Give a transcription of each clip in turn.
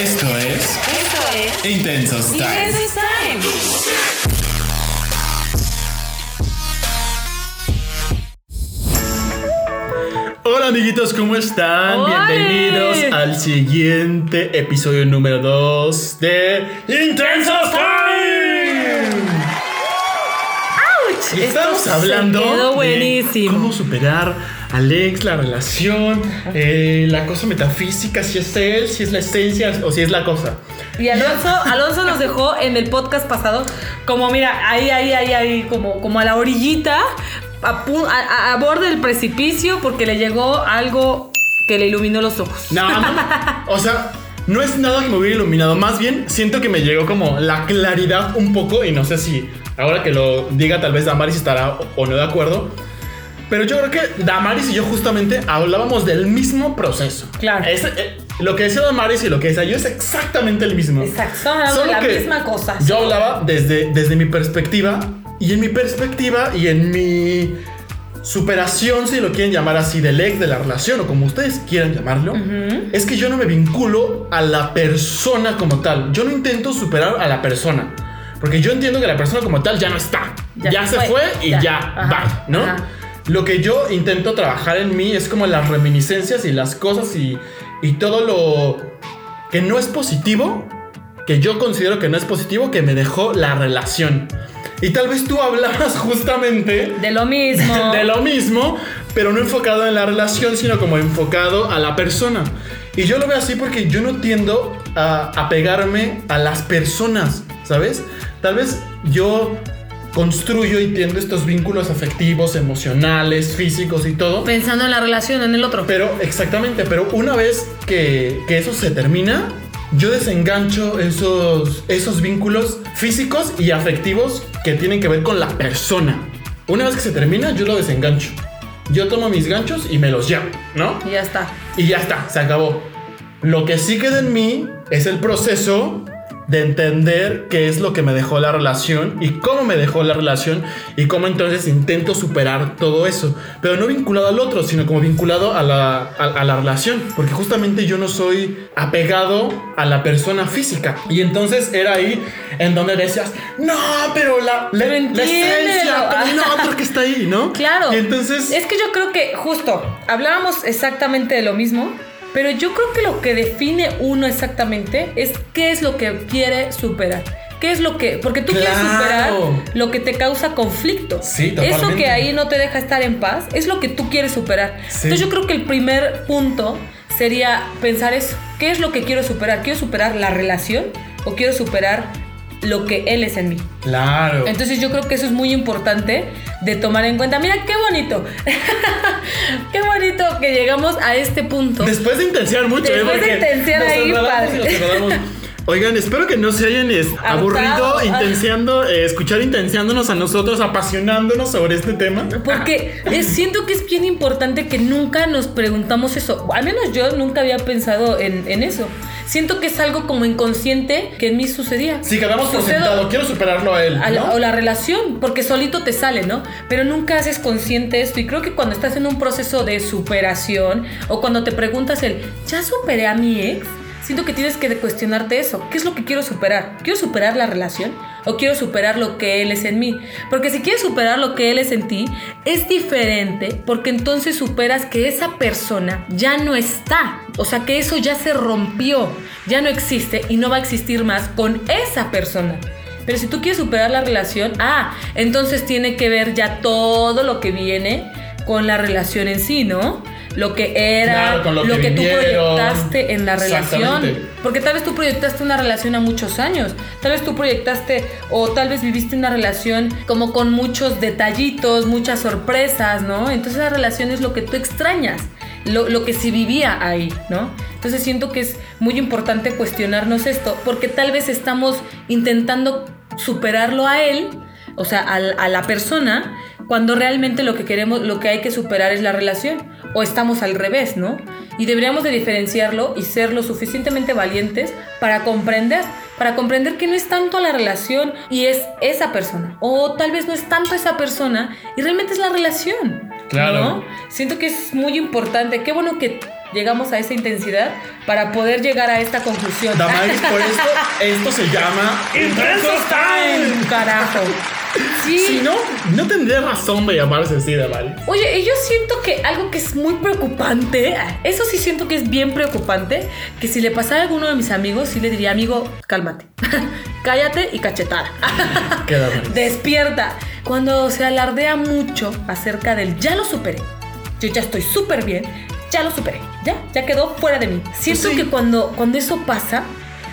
Esto es Esto es Intensos Time. Intensos Time. Hola amiguitos, ¿cómo están? ¡Ole! Bienvenidos al siguiente episodio número 2 de Intensos Time. Y estamos Esto se hablando quedó de buenísimo. cómo superar Alex, la relación, eh, la cosa metafísica, si es él, si es la esencia o si es la cosa. Y Alonso, Alonso nos dejó en el podcast pasado como, mira, ahí, ahí, ahí, ahí, como, como a la orillita, a, a- a- borde del precipicio, porque le llegó algo que le iluminó los ojos. No, no, o sea, no es nada que me hubiera iluminado. Más bien, siento que me llegó como la claridad un poco. Y no sé si ahora que lo diga, tal vez Damaris estará o no de acuerdo. Pero yo creo que Damaris y yo justamente hablábamos del mismo proceso. Claro. Es, eh, lo que decía Damaris y lo que decía yo es exactamente el mismo. Exacto, Solo la que misma cosa. Yo hablaba desde, desde mi perspectiva. Y en mi perspectiva y en mi superación, si lo quieren llamar así, del ex de la relación o como ustedes quieran llamarlo, es que yo no me vinculo a la persona como tal. Yo no intento superar a la persona. Porque yo entiendo que la persona como tal ya no está. Ya, Ya se fue, fue, y ya. bye, ¿no? ajá. Lo que yo intento trabajar en mí es como las reminiscencias y las cosas y, y todo lo que no es positivo, que yo considero que no es positivo, que me dejó la relación. Y tal vez tú hablabas justamente De lo mismo. de lo mismo, pero no enfocado en la relación, sino como enfocado a la persona. Y yo lo veo así porque yo no tiendo a apegarme a las personas, ¿sabes? Tal vez yo construyo y tiendo estos vínculos afectivos, emocionales, físicos y todo. Pensando en la relación, en el otro. Pero, exactamente, pero una vez que, que eso se termina, yo desengancho esos, esos vínculos físicos y afectivos que tienen que ver con la persona. Una vez que se termina, yo lo desengancho. Yo tomo mis ganchos y me los llevo, ¿no? Y ya está. Y ya está, se acabó. Lo que sí queda en mí es el proceso de entender qué es lo que me dejó la relación y cómo me dejó la relación y cómo entonces intento superar todo eso. Pero no vinculado al otro, sino como vinculado a la, a, a la relación. Porque justamente yo no soy apegado a la persona física. Y entonces era ahí en donde decías, no, pero la, la, la esencia, pero el otro que está ahí, ¿no? Claro. Y entonces... Es que yo creo que, justo, hablábamos exactamente de lo mismo, pero yo creo que lo que define uno exactamente es qué es lo que quiere superar. ¿Qué es lo que.? Porque tú quieres superar lo que te causa conflicto. Sí, Eso totalmente. que ahí no te deja estar en paz es lo que tú quieres superar. Sí. Entonces yo creo que el primer punto sería pensar eso. ¿Qué es lo que quiero superar? ¿Quiero superar la relación o quiero superar lo que él es en mí? Claro. Entonces yo creo que eso es muy importante de tomar en cuenta. Mira qué bonito. qué bonito que llegamos a este punto. Después de intensiar mucho, ¿eh? Después de intensiar ahí, padre. Oigan, espero que no se hayan aburrido intenciando, eh, escuchar intenciándonos a nosotros, apasionándonos sobre este tema. Porque es- siento que es bien importante que nunca nos preguntamos eso. Al menos yo nunca había pensado en, en eso. Siento que es algo como inconsciente que en mí sucedía. Si quedamos por Sucedo- sentado, quiero superarlo a él. a la- ¿no? o la relación, porque solito te sale, ¿no? Pero nunca haces consciente esto. Y creo que cuando estás en un proceso de superación o cuando te preguntas el, ¿ya superé a mi ex? Siento que tienes que cuestionarte eso. ¿Qué es lo que quiero superar? ¿Quiero superar la relación o quiero superar lo que él es en mí? Porque si quieres superar lo que él es en ti, es diferente porque entonces superas que esa persona ya no está. O sea, que eso ya se rompió, ya no existe y no va a existir más con esa persona. Pero si tú quieres superar la relación, ah, entonces tiene que ver ya todo lo que viene con la relación en sí, ¿no? Lo que era, Claro, lo lo, que que, tú proyectaste en la relación. Porque tal vez tú proyectaste una relación a muchos años. Tal vez tú proyectaste o tal vez viviste una relación como con muchos detallitos, muchas sorpresas, ¿no? Entonces esa relación es lo que tú extrañas. Lo, lo que se vivía ahí, ¿no? Entonces siento que es muy importante cuestionarnos esto, porque tal vez estamos intentando superarlo a él, o sea, a, la persona, cuando realmente lo que queremos, lo que hay que superar es la relación, o estamos al revés, ¿no? Y deberíamos de diferenciarlo y ser lo suficientemente valientes para comprender, para comprender que no es tanto la relación y es esa persona, o tal vez no es tanto esa persona y realmente es la relación. Claro. ¿no? Siento que es muy importante. Qué bueno que llegamos a esa intensidad para poder llegar a esta conclusión. Damaris, por esto, esto se llama Intensos Time. Carajo. Sí. Si no, no tendría razón de llamarse así, Damaris. Oye, y yo siento que algo que es muy preocupante, eso sí siento que es bien preocupante, que si le pasara a alguno de mis amigos, sí le diría, amigo, cálmate, cállate y cachetada. ¿Qué? Despierta. Cuando se alardea mucho acerca del ya lo superé, yo ya estoy súper bien, ya lo superé, ya, ya quedó fuera de mí. Siento Pues sí. que cuando, cuando eso pasa,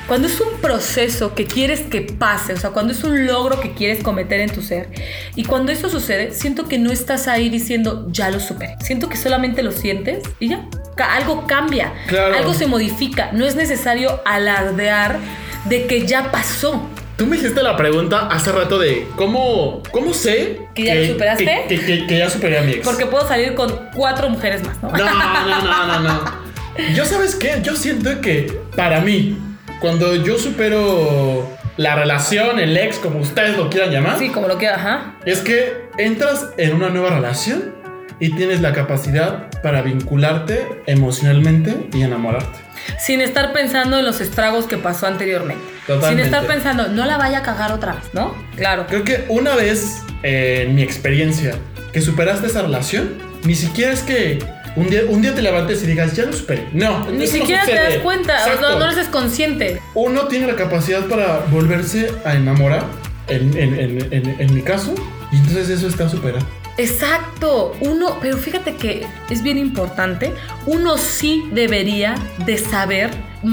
cuando es un proceso que quieres que pase, o sea, cuando es un logro que quieres cometer en tu ser, y cuando eso sucede, siento que no estás ahí diciendo, ya lo superé. Siento que solamente lo sientes y ya. Algo cambia, Claro. algo se modifica. No es necesario alardear de que ya pasó. Tú me hiciste la pregunta hace rato de cómo, cómo sé ¿Que ya lo superaste? Que, que- que- que ya superé a mi ex. Porque puedo salir con cuatro mujeres más, ¿no? No, no, no, no, no. Yo sabes qué, yo siento que para mí, cuando yo supero la relación, el ex, como ustedes lo quieran llamar, Sí, como lo que, ajá. es que entras en una nueva relación y tienes la capacidad para vincularte emocionalmente y enamorarte. Sin estar pensando en los estragos que pasó anteriormente. Totalmente. Sin estar pensando, no la vaya a cagar otra vez, ¿no? Claro. Creo que una vez eh, en mi experiencia que superaste esa relación, ni siquiera es que un día, un día te levantes y digas, ya lo superé. No, Ni eso no siquiera te das cuenta, o sea, Exacto. no eres consciente. Uno tiene la capacidad para volverse a enamorar, en, en- en- en- en mi caso, y entonces eso está superado. Exacto, uno, pero fíjate que es bien importante, uno sí debería de saber,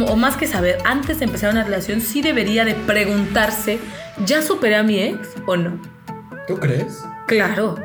o más que saber, antes de empezar una relación, sí debería de preguntarse, ¿ya superé a mi ex o no? ¿Tú crees? Claro,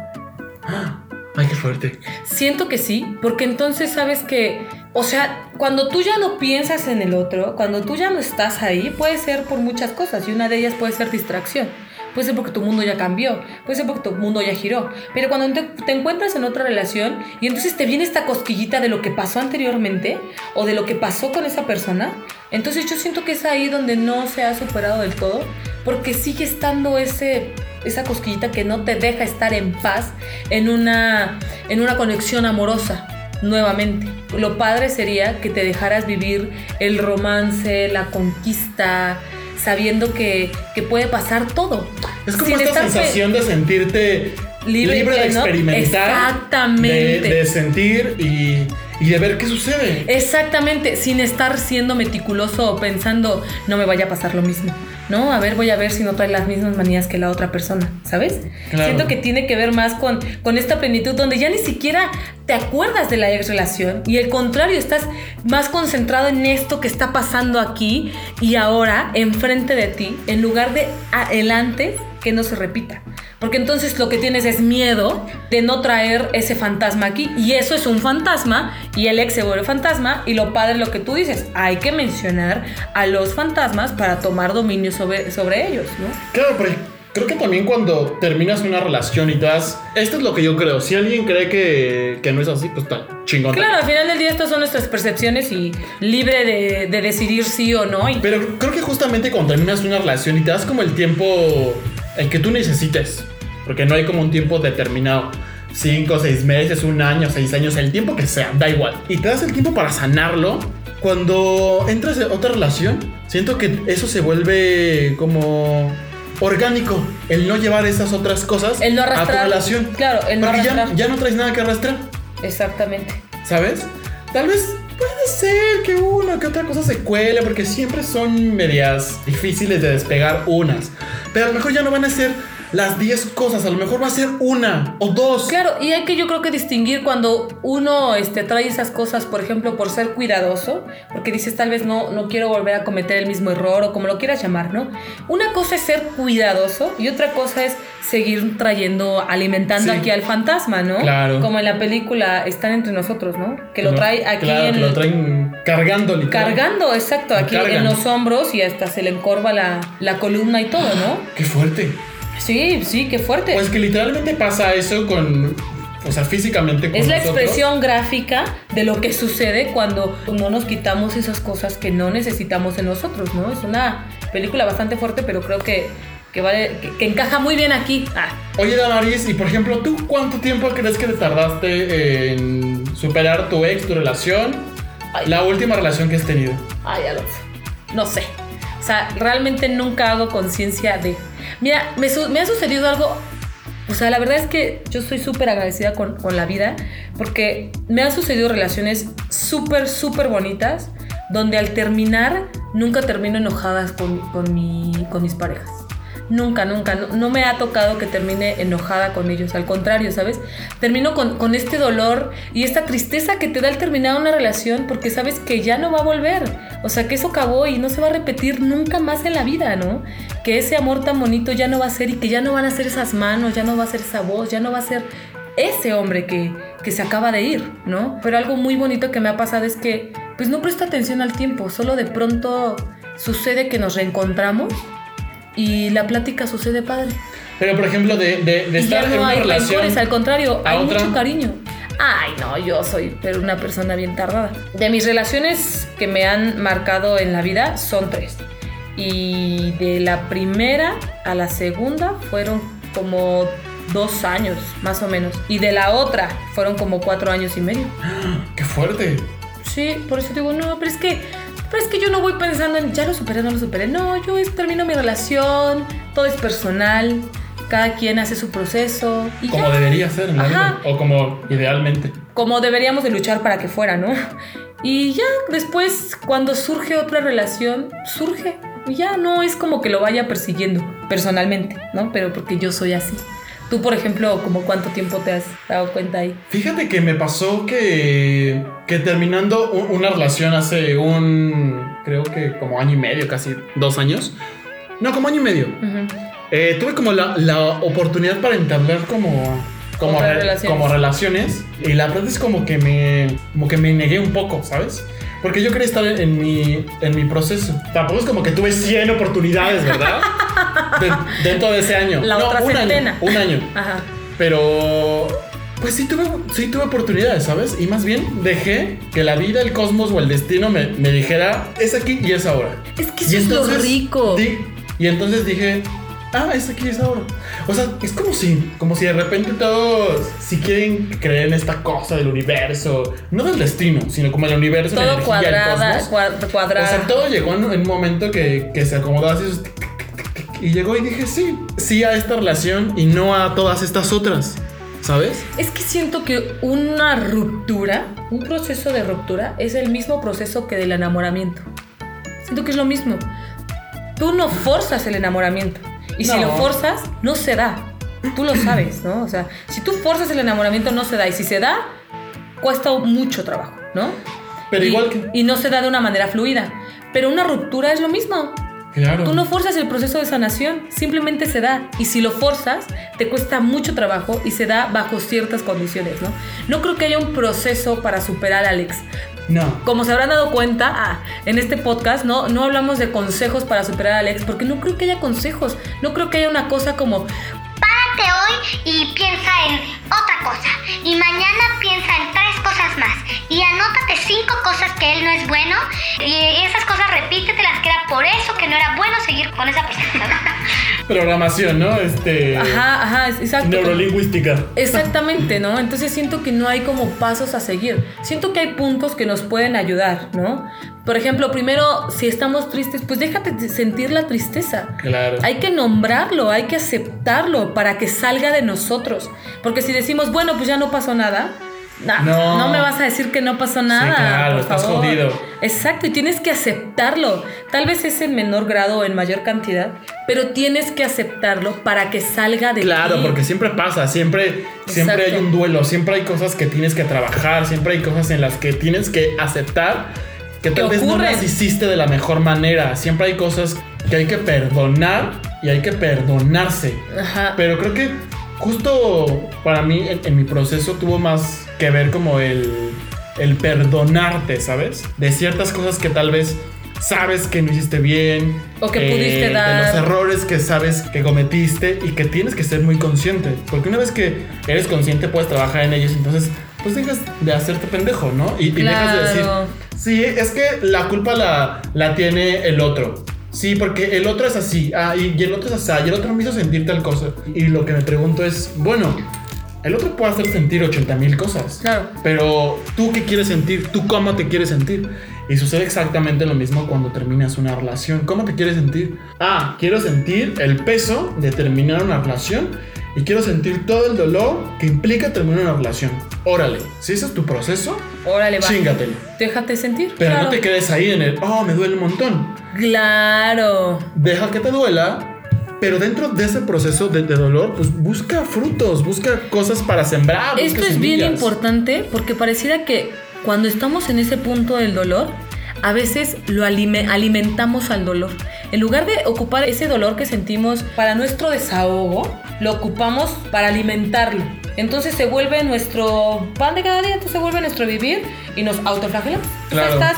Ay, qué fuerte. Siento que sí, porque entonces sabes que, o sea, cuando tú ya no piensas en el otro, cuando tú ya no estás ahí, puede ser por muchas cosas y una de ellas puede ser distracción. Puede ser porque tu mundo ya cambió, puede ser porque tu mundo ya giró. Pero cuando te, te encuentras en otra relación y entonces te viene esta cosquillita de lo que pasó anteriormente o de lo que pasó con esa persona, entonces yo siento que es ahí donde no se ha superado del todo, porque sigue estando ese, esa cosquillita que no te deja estar en paz en una, en una conexión amorosa nuevamente. Lo padre sería que te dejaras vivir el romance, la conquista, sabiendo que, que puede pasar todo. Es como Sin esta sensación de sentirte Libre libre, de experimentar. Exactamente. De, de sentir y, y de ver qué sucede. Exactamente, sin estar siendo meticuloso o pensando, no me vaya a pasar lo mismo. No, a ver, voy a ver si no trae las mismas manías que la otra persona, ¿sabes? Claro. Siento que tiene que ver más con, con esta plenitud donde ya ni siquiera te acuerdas de la ex relación y al contrario, estás más concentrado en esto que está pasando aquí y ahora enfrente de ti, en lugar de a- el antes que no se repita. Porque entonces lo que tienes es miedo de no traer ese fantasma aquí. Y eso es un fantasma. Y el ex se vuelve fantasma. Y lo padre es lo que tú dices. Hay que mencionar a los fantasmas para tomar dominio sobre, sobre ellos, ¿no? Claro, pero creo que también cuando terminas una relación y te das. Esto es lo que yo creo. Si alguien cree que, que no es así, pues está chingón. Claro, al final del día estas son nuestras percepciones y libre de, de decidir sí o no. Y Pero creo que justamente cuando terminas una relación y te das como el tiempo el que tú necesites, porque no hay como un tiempo determinado, cinco, seis meses, un año, seis años, el tiempo que sea, da igual. Y te das el tiempo para sanarlo. Cuando entras en otra relación, siento que eso se vuelve como orgánico, el no llevar esas otras cosas El no a tu arrastrar. relación. Claro, el no Porque ya, arrastrar. ya no traes nada que arrastrar. exactamente. ¿Sabes? Tal vez puede ser que una que otra cosa se cuele, porque siempre son medias difíciles de despegar unas. Pero a lo mejor ya no van a ser las 10 cosas, a lo mejor va a ser una o dos. Claro, y hay que yo creo que distinguir cuando uno este, trae esas cosas, por ejemplo, por ser cuidadoso, porque dices tal vez no, no quiero volver a cometer el mismo error o como lo quieras llamar, ¿no? Una cosa es ser cuidadoso y otra cosa es seguir trayendo, alimentando Sí. aquí al fantasma, ¿no? Claro. Como en la película Están entre nosotros, ¿no? Que lo No, trae aquí claro, en... que lo traen cargando, literal. Cargando, exacto, aquí cargan. en los hombros y hasta se le encorva la, la columna y todo, ¿no? Qué fuerte. Sí, sí, qué fuerte. Pues que literalmente pasa eso con. O sea, físicamente con Es la nosotros. expresión gráfica de lo que sucede cuando no nos quitamos esas cosas que no necesitamos en nosotros, ¿no? Es una película bastante fuerte, pero creo que, que vale, que, que encaja muy bien aquí. Ah, Oye, Damaris, y por ejemplo, ¿tú cuánto tiempo crees que te tardaste en superar tu ex, tu relación? Ay. La última relación que has tenido. Ay, Alonso. No sé. O sea, realmente nunca hago conciencia de. Mira, me, ha sucedido algo. O sea, la verdad es que yo soy súper agradecida con, la vida porque me han sucedido relaciones súper, súper bonitas donde al terminar nunca termino enojadas con, mi, con mis parejas. Nunca, nunca. No, no me ha tocado que termine enojada con ellos. Al contrario, ¿sabes? Termino con, con este dolor y esta tristeza que te da al terminar una relación porque sabes que ya no va a volver. O sea, que eso acabó y no se va a repetir nunca más en la vida, ¿no? Que ese amor tan bonito ya no va a ser y que ya no van a ser esas manos, ya no va a ser esa voz, ya no va a ser ese hombre que, que se acaba de ir, ¿no? Pero algo muy bonito que me ha pasado es que pues no presto atención al tiempo, solo de pronto sucede que nos reencontramos y la plática sucede padre. Pero, por ejemplo, de, de, de Y ya estar en no una hay relación. rencores, al contrario, hay otra. mucho cariño. Ay, no, yo soy pero una persona bien tardada. De mis relaciones que me han marcado en la vida son tres. Y de la primera a la segunda fueron como dos años, más o menos. Y de la otra fueron como cuatro años y medio. ¡Qué fuerte! Sí, por eso digo, no, pero es que, pero es que yo no voy pensando en, ya lo superé, no lo superé. No, yo es- termino mi relación, todo es personal, cada quien hace su proceso. Y Como ya. debería ser vida. O como idealmente. como deberíamos de luchar para que fuera, ¿no? Y ya después, cuando surge otra relación, surge. Y ya no es como que lo vaya persiguiendo personalmente, ¿no? Pero porque yo soy así. Tú, por ejemplo, ¿como cuánto tiempo te has dado cuenta ahí? Fíjate que me pasó que, que terminando una relación hace un, creo que como año y medio, casi dos años. No, como año y medio. Ujú. Eh, tuve como la, la oportunidad para entablar como, como, re- relaciones. como relaciones. Y la verdad es como que me, como que me negué un poco, ¿sabes? Porque yo quería estar en mi, en mi proceso. Tampoco es como que tuve 100 oportunidades, ¿verdad? De- dentro de ese año. La otra un centena. año. Un año. Ajá. Pero pues sí tuve, sí tuve oportunidades, ¿sabes? Y más bien dejé que la vida, el cosmos o el destino me, me dijera, es aquí y es ahora. Es que Y eso es lo entonces rico. di- y entonces dije, ah, es aquí es ahora. O sea, es como si, como si de repente todos, si quieren creer en esta cosa del universo, no del destino, sino como el universo, la Todo energía, cuadrada, el cosmos. cua- cuadrada. O sea, todo llegó en, un momento que, que se acomodó así. Y llegó y dije sí, sí a esta relación y no a todas estas otras. ¿Sabes? Es que siento que una ruptura, un proceso de ruptura, es el mismo proceso que del enamoramiento. Siento que es lo mismo. Tú no forzas el enamoramiento. Y si No. lo forzas, no se da. Tú lo sabes, ¿no? O sea, si tú forzas el enamoramiento, no se da. Y si se da, cuesta mucho trabajo, ¿no? Pero y, igual que. y no se da de una manera fluida. Pero una ruptura es lo mismo. Claro. Tú no forzas el proceso de sanación, simplemente se da. Y si lo forzas, te cuesta mucho trabajo y se da bajo ciertas condiciones, ¿no? No creo que haya un proceso para superar a Alex. No. Como se habrán dado cuenta, ah, en este podcast no, no hablamos de consejos para superar a Alex, porque no creo que haya consejos. No creo que haya una cosa como, Párate hoy y piensa en otra cosa. Y mañana piensa en tres cosas más. Y anótate cinco cosas que él no es bueno. Y esas cosas repítetelas que era por eso que no era bueno seguir con esa. Programación, ¿no? Este. ajá, ajá, es- exacto. Neurolingüística. Exactamente, ¿no? Entonces siento que no hay como pasos a seguir. Siento que hay puntos que nos pueden ayudar, ¿no? Por ejemplo, primero, si estamos tristes, pues déjate sentir la tristeza. Claro. Hay que nombrarlo, hay que aceptarlo para que salga de nosotros. Porque si decimos, bueno, pues ya no pasó nada, No. no. me vas a decir que no pasó nada. claro, por estás favor. jodido. Exacto, y tienes que aceptarlo. Tal vez es en menor grado o en mayor cantidad, pero tienes que aceptarlo para que salga de Claro, ti. porque siempre pasa, siempre, siempre hay un duelo, siempre hay cosas que tienes que trabajar, siempre hay cosas en las que tienes que aceptar que tal vez no las hiciste de la mejor manera. Siempre hay cosas que hay que perdonar y hay que perdonarse. Ajá. Pero creo que justo para mí en, en mi proceso tuvo más que ver como el, el perdonarte, ¿sabes? De ciertas cosas que tal vez sabes que no hiciste bien. eh, O que pudiste De dar. los errores que sabes que cometiste y que tienes que ser muy consciente. Porque una vez que eres consciente puedes trabajar en ellos, entonces pues dejas de hacerte pendejo, ¿no? Y, y dejas de decir, sí, es que la culpa la, la tiene el otro. Sí, porque el otro es así, ah, y, y el otro es así, y el otro me hizo sentir tal cosa. Y lo que me pregunto es, bueno, El otro puede hacer sentir 80 mil cosas. Claro. Pero tú qué quieres sentir, tú cómo te quieres sentir. Y sucede exactamente lo mismo cuando terminas una relación. ¿Cómo te quieres sentir? Ah, quiero sentir el peso de terminar una relación y quiero sentir todo el dolor que implica terminar una relación. Órale, si ese es tu proceso, Órale, va. chingatelo. Déjate sentir. Pero claro. no te quedes ahí en el, oh, me duele un montón. Claro. Deja que te duela, pero dentro de ese proceso de, de dolor, pues busca frutos, busca cosas para sembrar. busca Esto es bien semillas. importante porque pareciera que cuando estamos en ese punto del dolor, a veces lo alime- alimentamos al dolor. En lugar de ocupar ese dolor que sentimos para nuestro desahogo, lo ocupamos para alimentarlo. Entonces se vuelve nuestro pan de cada día, entonces se vuelve nuestro vivir y nos autoflagelamos. Claro. estás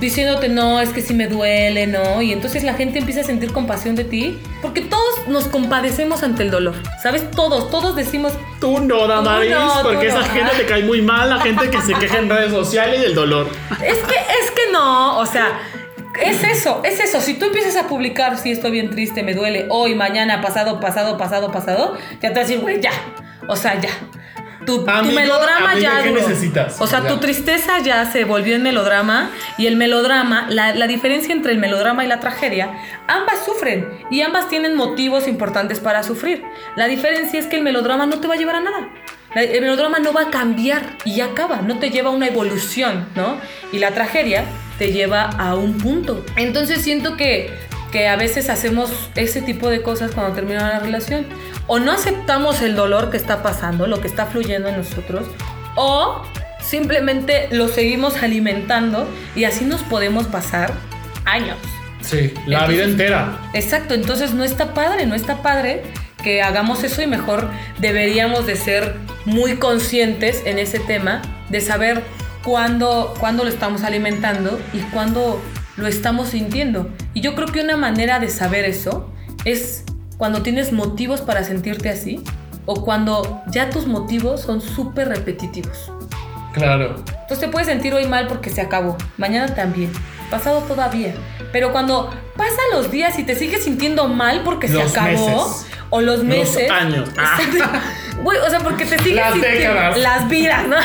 diciéndote, no, es que sí me duele, ¿no? Y entonces la gente empieza a sentir compasión de ti porque todos nos compadecemos ante el dolor. ¿Sabes? Todos, todos decimos, Tú no, Damaris, no, porque no. esa gente te cae muy mal, la gente que se queja en redes sociales del dolor. Es que, es que no, o sea, es eso, es eso. Si tú empiezas a publicar, si estoy bien triste, me duele, hoy, mañana, pasado, pasado, pasado, pasado, ya te vas a decir, güey, ya. O sea, ya. Tu, melodrama ya ¿qué necesitas? O sea, Ya. tu tristeza ya se volvió en melodrama y el melodrama, la, la diferencia entre el melodrama y la tragedia, ambas sufren y ambas tienen motivos importantes para sufrir. La diferencia es que el melodrama no te va a llevar a nada. El melodrama no va a cambiar y ya acaba, no te lleva a una evolución, ¿no? Y la tragedia te lleva a un punto. Entonces siento que, que a veces hacemos ese tipo de cosas cuando termina una relación. O no aceptamos el dolor que está pasando, lo que está fluyendo en nosotros, o simplemente lo seguimos alimentando y así nos podemos pasar años. Sí, la Entonces- vida entera. Exacto, entonces no está padre, no está padre que hagamos eso y mejor deberíamos de ser muy conscientes en ese tema, de saber cuándo, cuándo lo estamos alimentando y cuándo lo estamos sintiendo. Y yo creo que una manera de saber eso es cuando tienes motivos para sentirte así o cuando ya tus motivos son súper repetitivos. Claro. Entonces te puedes sentir hoy mal porque se acabó, mañana también, pasado todavía. Pero cuando pasan los días y te sigues sintiendo mal porque Los se acabó, meses. o los Los meses. años. Ah. Güey, o sea, porque te sigues Las sintiendo. décadas. Las vidas, ¿no?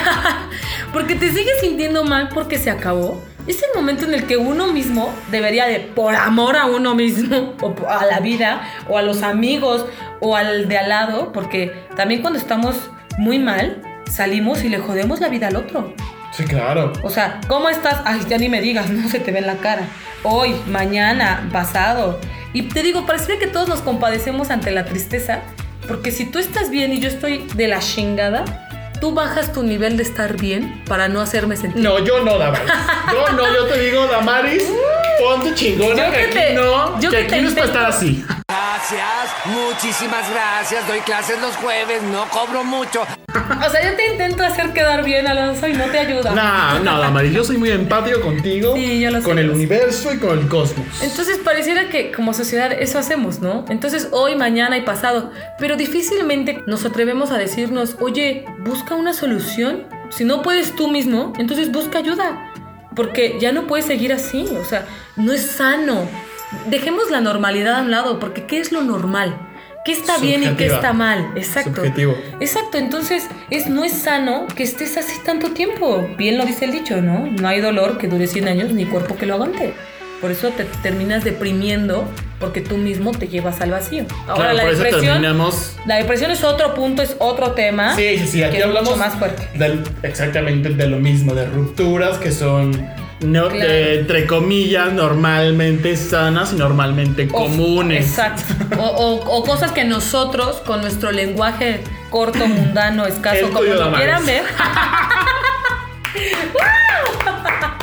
Porque te sigues sintiendo mal porque se acabó. Es el momento en el que uno mismo debería de, por amor a uno mismo, o a la vida, o a los amigos, o al de al lado, porque también cuando estamos muy mal, salimos y le jodemos la vida al otro. Sí, claro. O sea, ¿cómo estás? Ay, ya ni me digas, no se te ve en la cara. Hoy, mañana, pasado. Y te digo, parece que todos nos compadecemos ante la tristeza, porque si tú estás bien y yo estoy de la chingada, tú bajas tu nivel de estar bien para no hacerme sentir. No, yo no, Damaris. Yo no, yo te digo, Damaris, ponte chingona Yo que que aquí no, yo que que aquí no es para estar así. Gracias, muchísimas gracias. Doy clases los jueves, no cobro mucho. O sea, yo te intento hacer quedar bien, Alonso, y no te ayuda. No, no, Damaris, yo soy muy empático contigo, Sí, yo lo sé, con el lo sé. universo y con el cosmos. Entonces pareciera que como sociedad eso hacemos, ¿no? Entonces hoy, mañana y pasado, pero difícilmente nos atrevemos a decirnos, oye, busca una solución. Si no puedes tú mismo, entonces busca ayuda. Porque ya no puedes seguir así, o sea, no es sano. Dejemos la normalidad a un lado, porque ¿qué es lo normal? ¿Qué está bien y qué está mal? Exacto. Subjetivo. Exacto, entonces es, no es sano que estés así tanto tiempo. Bien lo dice el dicho, ¿no? No hay dolor que dure 100 años ni cuerpo que lo aguante. Por eso te terminas deprimiendo porque tú mismo te llevas al vacío. Ahora Claro, la por eso depresión, terminamos. la depresión es otro punto, es otro tema. Sí, sí, sí, aquí que es hablamos mucho más fuerte. del- exactamente de lo mismo, de rupturas que son, no, Claro. de- entre comillas, normalmente sanas y normalmente O- comunes. Exacto. O, o- o cosas que nosotros, con nuestro lenguaje corto, mundano, escaso, El como lo quieran ver,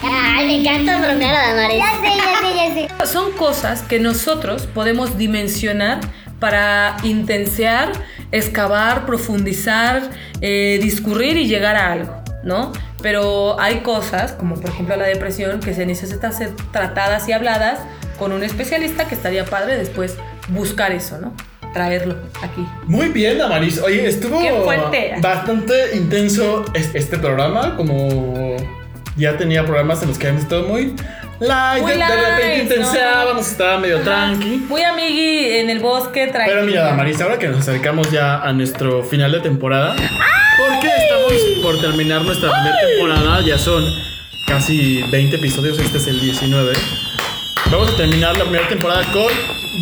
Ay, me encanta bromear a Damaris. Ya sé, ya sé, ya sé. Son cosas que nosotros podemos dimensionar para intensear, excavar, profundizar, eh, discurrir y llegar a algo, ¿no? Pero hay cosas, como por ejemplo la depresión, que se necesitan ser tratadas y habladas con un especialista que estaría padre después buscar eso, ¿no? Traerlo aquí. Muy bien, Damaris. Oye, estuvo Qué bastante intenso es- este programa, como ya tenía programas en los que hemos estado muy light, Muy de, de repente light, intenseábamos, estaba medio Ajá. tranqui. Muy amigui en el bosque, tranquilo. Pero mira, Damaris, ahora que nos acercamos ya a nuestro final de temporada, porque estamos por terminar nuestra primera temporada, ya son casi 20 episodios, este es el 19. Vamos a terminar la primera temporada con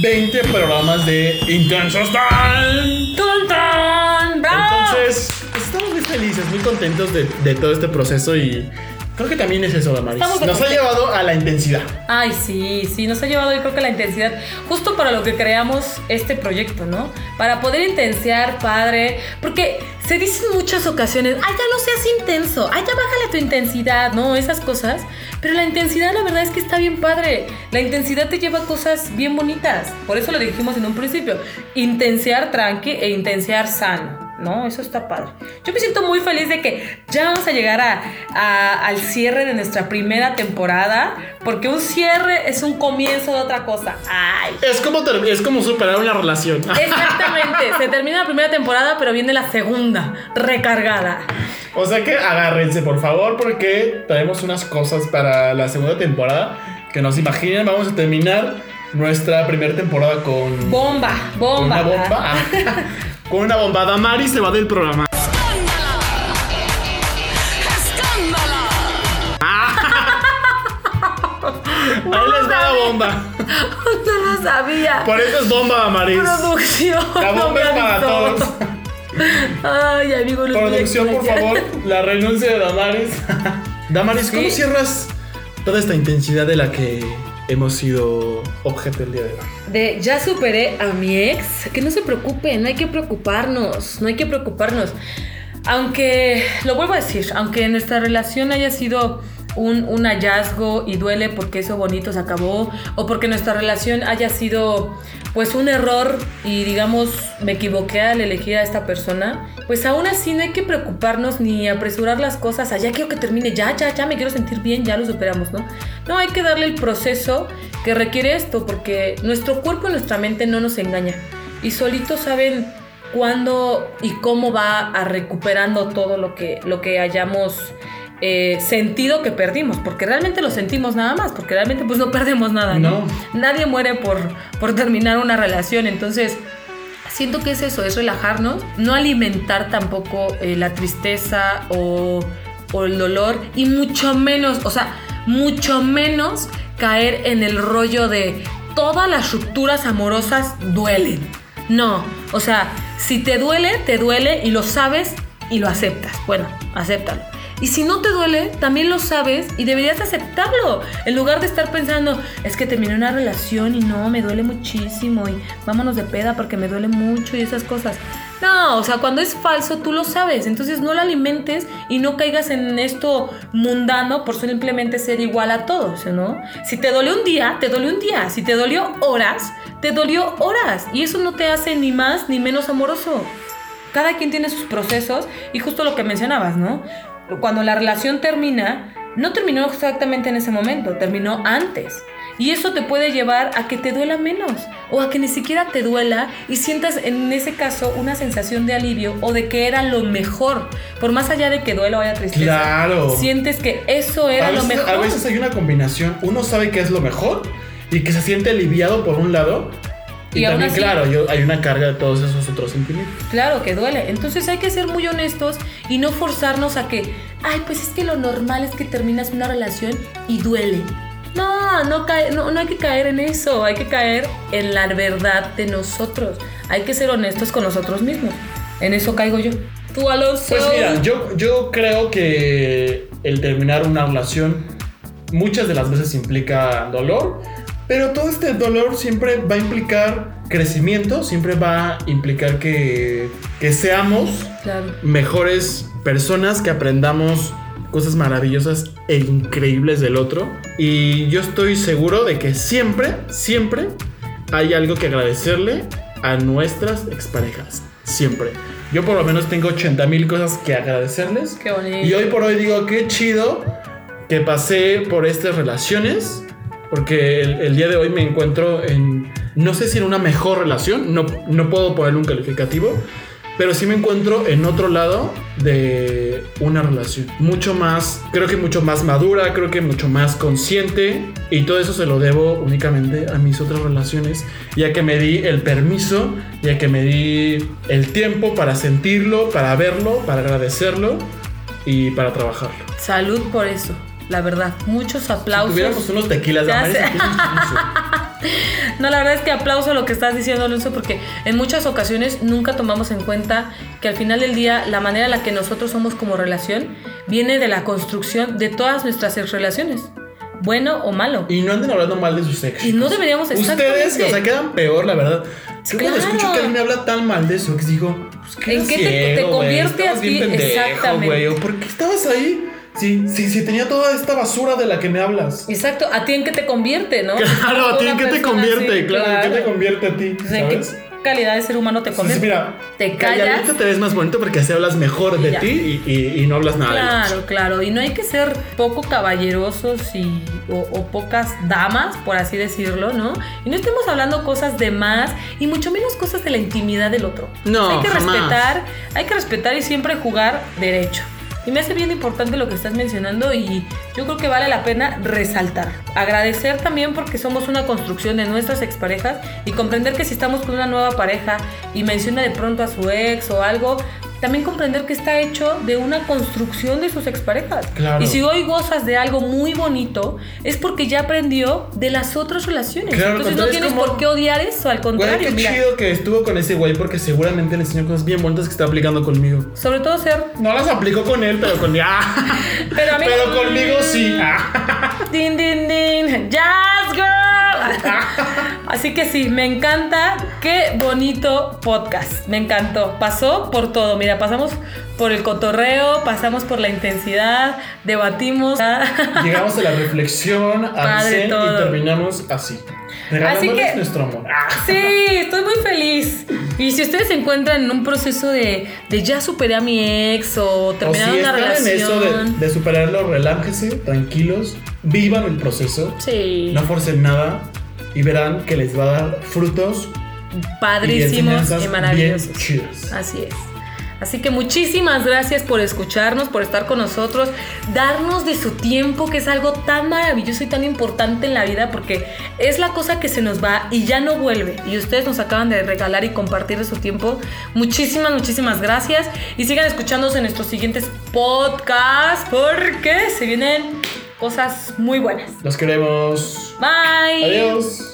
20 programas de Intensos Time. ¡Bravo! Entonces, pues, estamos muy felices, muy contentos de, de todo este proceso y creo que también es eso, Damaris. Nos ha llevado a la intensidad. Ay, sí, sí, nos ha llevado yo creo que la intensidad, justo para lo que creamos este proyecto, ¿no? Para poder intensear, padre, porque se dice en muchas ocasiones, ay, ya no seas intenso, ay, ya bájale tu intensidad, ¿no? Esas cosas, pero la intensidad la verdad es que está bien padre, la intensidad te lleva a cosas bien bonitas, por eso lo dijimos en un principio, intensear tranqui e intensear sano. No, eso está padre. Yo me siento muy feliz de que ya vamos a llegar a, a- al cierre de nuestra primera temporada, porque un cierre es un comienzo de otra cosa. Ay. Es como, es como superar una relación. Exactamente, se termina la primera temporada, pero viene la segunda, recargada. O sea que agárrense, por favor, porque traemos unas cosas para la segunda temporada que nos imaginen. Vamos a terminar nuestra primera temporada con, Bomba, con bomba. una bomba. Ah, con una bomba. Damari se va del programa. Ahí les va la bomba. No lo sabía. Por eso es bomba, Damaris. Producción. La no bomba me es para todos. Ay, amigo, a Producción, por favor, la renuncia de Damaris. Damaris, ¿cómo Sí. cierras toda esta intensidad de la que hemos sido objeto el día de hoy? De ya superé a mi ex, que no se preocupen, no hay que preocuparnos, no hay que preocuparnos. Aunque, lo vuelvo a decir, aunque nuestra relación haya sido un, un hallazgo y duele porque eso bonito se acabó, o porque nuestra relación haya sido pues un error y digamos me equivoqué al elegir a esta persona, pues aún así no hay que preocuparnos ni apresurar las cosas, allá quiero que termine, ya, ya, ya me quiero sentir bien, ya lo superamos, ¿no? No, hay que darle el proceso que requiere esto, porque nuestro cuerpo y nuestra mente no nos engaña y solitos saben cuándo y cómo va a recuperando todo lo que, lo que hayamos eh, sentido que perdimos, porque realmente lo sentimos nada más, porque realmente pues no perdemos nada, ¿no? No. Nadie muere por, por terminar una relación, entonces siento que es eso, es relajarnos, no alimentar tampoco eh, la tristeza o, o el dolor y mucho menos, o sea, mucho menos caer en el rollo de todas las rupturas amorosas duelen. No, o sea, si te duele, te duele y lo sabes y lo aceptas. Bueno, acéptalo. Y si no te duele, también lo sabes y deberías aceptarlo. En lugar de estar pensando, es que terminé una relación y no, me duele muchísimo y vámonos de peda porque me duele mucho y esas cosas. No, o sea, cuando es falso tú lo sabes. Entonces no lo alimentes y no caigas en esto mundano por simplemente ser igual a todos, ¿no? Si te dolió un día, te dolió un día. Si te dolió horas, te dolió horas. Y eso no te hace ni más ni menos amoroso. Cada quien tiene sus procesos y justo lo que mencionabas, ¿no? Cuando la relación termina, no terminó exactamente en ese momento, terminó antes. Y eso te puede llevar a que te duela menos o a que ni siquiera te duela y sientas en ese caso una sensación de alivio o de que era lo mejor. Por más allá de que duela o haya tristeza. Claro. Sientes que eso era lo mejor. a veces hay una combinación. Uno sabe que es lo mejor y que se siente aliviado por un lado. Y, Y aún también, así- claro, yo- hay una carga de todos esos otros sentimientos. Claro que duele. Entonces hay que ser muy honestos y no forzarnos a que, ay, pues es que lo normal es que terminas una relación y duele. No, no, cae, no, no hay que caer en eso. Hay que caer en la verdad de nosotros. Hay que ser honestos con nosotros mismos. En eso caigo yo. Tú, Alonso. Pues mira, yo, yo creo que el terminar una relación muchas de las veces implica dolor, pero todo este dolor siempre va a implicar crecimiento, siempre va a implicar que, que seamos Claro. mejores personas, que aprendamos cosas maravillosas e increíbles del otro. Y yo estoy seguro de que siempre, siempre hay algo que agradecerle a nuestras exparejas. Siempre. Yo por lo menos tengo 80 mil cosas que agradecerles. Qué bonito. Y hoy por hoy digo, qué chido que pasé por estas relaciones. Porque el, el día de hoy me encuentro en, no sé si en una mejor relación, no, no puedo ponerle un calificativo, pero sí me encuentro en otro lado de una relación. Mucho más, creo que mucho más madura, creo que mucho más consciente. Y todo eso se lo debo únicamente a mis otras relaciones, ya que me di el permiso, ya que me di el tiempo para sentirlo, para verlo, para agradecerlo y para trabajarlo. Salud por eso, la verdad. Muchos aplausos. Si tuviéramos unos tequilas. No, la verdad es que aplauso lo que estás diciendo, Alonso, porque en muchas ocasiones nunca tomamos en cuenta que al final del día la manera en la que nosotros somos como relación viene de la construcción de todas nuestras ex relaciones, bueno o malo. Y no anden hablando mal de sus ex. Y no deberíamos, Ustedes, exactamente. o sea, quedan peor, la verdad. Yo cuando Claro. escucho que alguien me habla tan mal de su ex, digo, pues, ¿qué ¿En qué te- te convierte a ti? Exactamente. ¿O ¿Por qué estabas ahí? Sí, sí, sí, tenía toda esta basura de la que me hablas. Exacto, ¿a ti en qué te convierte, no? Claro, ¿a ti en qué te convierte? así, claro, ¿en qué te convierte a ti? Pues, ¿En qué ¿Sabes? calidad de ser humano te convierte? mira, Te callas. te ves más bonito porque así hablas mejor de ti y, y- y no hablas nada de los Claro, claro. Y no hay que ser poco caballerosos y, o, o pocas damas, por así decirlo, ¿no? Y no estemos hablando cosas de más y mucho menos cosas de la intimidad del otro. No, hay que jamás. respetar, hay que respetar y siempre jugar derecho. Y me hace bien importante lo que estás mencionando y yo creo que vale la pena resaltar. Agradecer también porque somos una construcción de nuestras exparejas y comprender que si estamos con una nueva pareja y menciona de pronto a su ex o algo, también comprender que está hecho de una construcción de sus exparejas. Claro. Y si hoy gozas de algo muy bonito, es porque ya aprendió de las otras relaciones. Claro, Entonces no tienes como- por qué odiar eso, al Güey, contrario. qué mira, chido que estuvo con ese güey porque seguramente le enseñó cosas bien bonitas que está aplicando conmigo. sobre todo ser No las aplicó con él, pero con ¡Ah! Pero, a mí- Pero conmigo sí. ¡Ah! Din, din, din. Jazz Girl. Así que sí, me encanta. Qué bonito podcast. Me encantó. Pasó por todo. Mira, pasamos por el cotorreo, pasamos por la intensidad, debatimos. Llegamos a la reflexión, todo. y terminamos así. Regalándoles que- nuestro amor. ¡Ah! Sí, estoy muy feliz. Y si ustedes se encuentran en un proceso de, de ya superé a mi ex o terminaron si una están en relación. eso de, de superarlo, relájense, tranquilos, vivan el proceso, Sí. no forcen nada y verán que les va a dar frutos y Padrísimos enseñanzas y maravillosos. bien. Así es. Así que muchísimas gracias por escucharnos, por estar con nosotros, darnos de su tiempo, que es algo tan maravilloso y tan importante en la vida, porque es la cosa que se nos va y ya no vuelve. Y ustedes nos acaban de regalar y compartir de su tiempo. Muchísimas, muchísimas gracias. Y sigan escuchándonos en nuestros siguientes podcasts, porque se vienen cosas muy buenas. Los queremos. Bye. Adiós.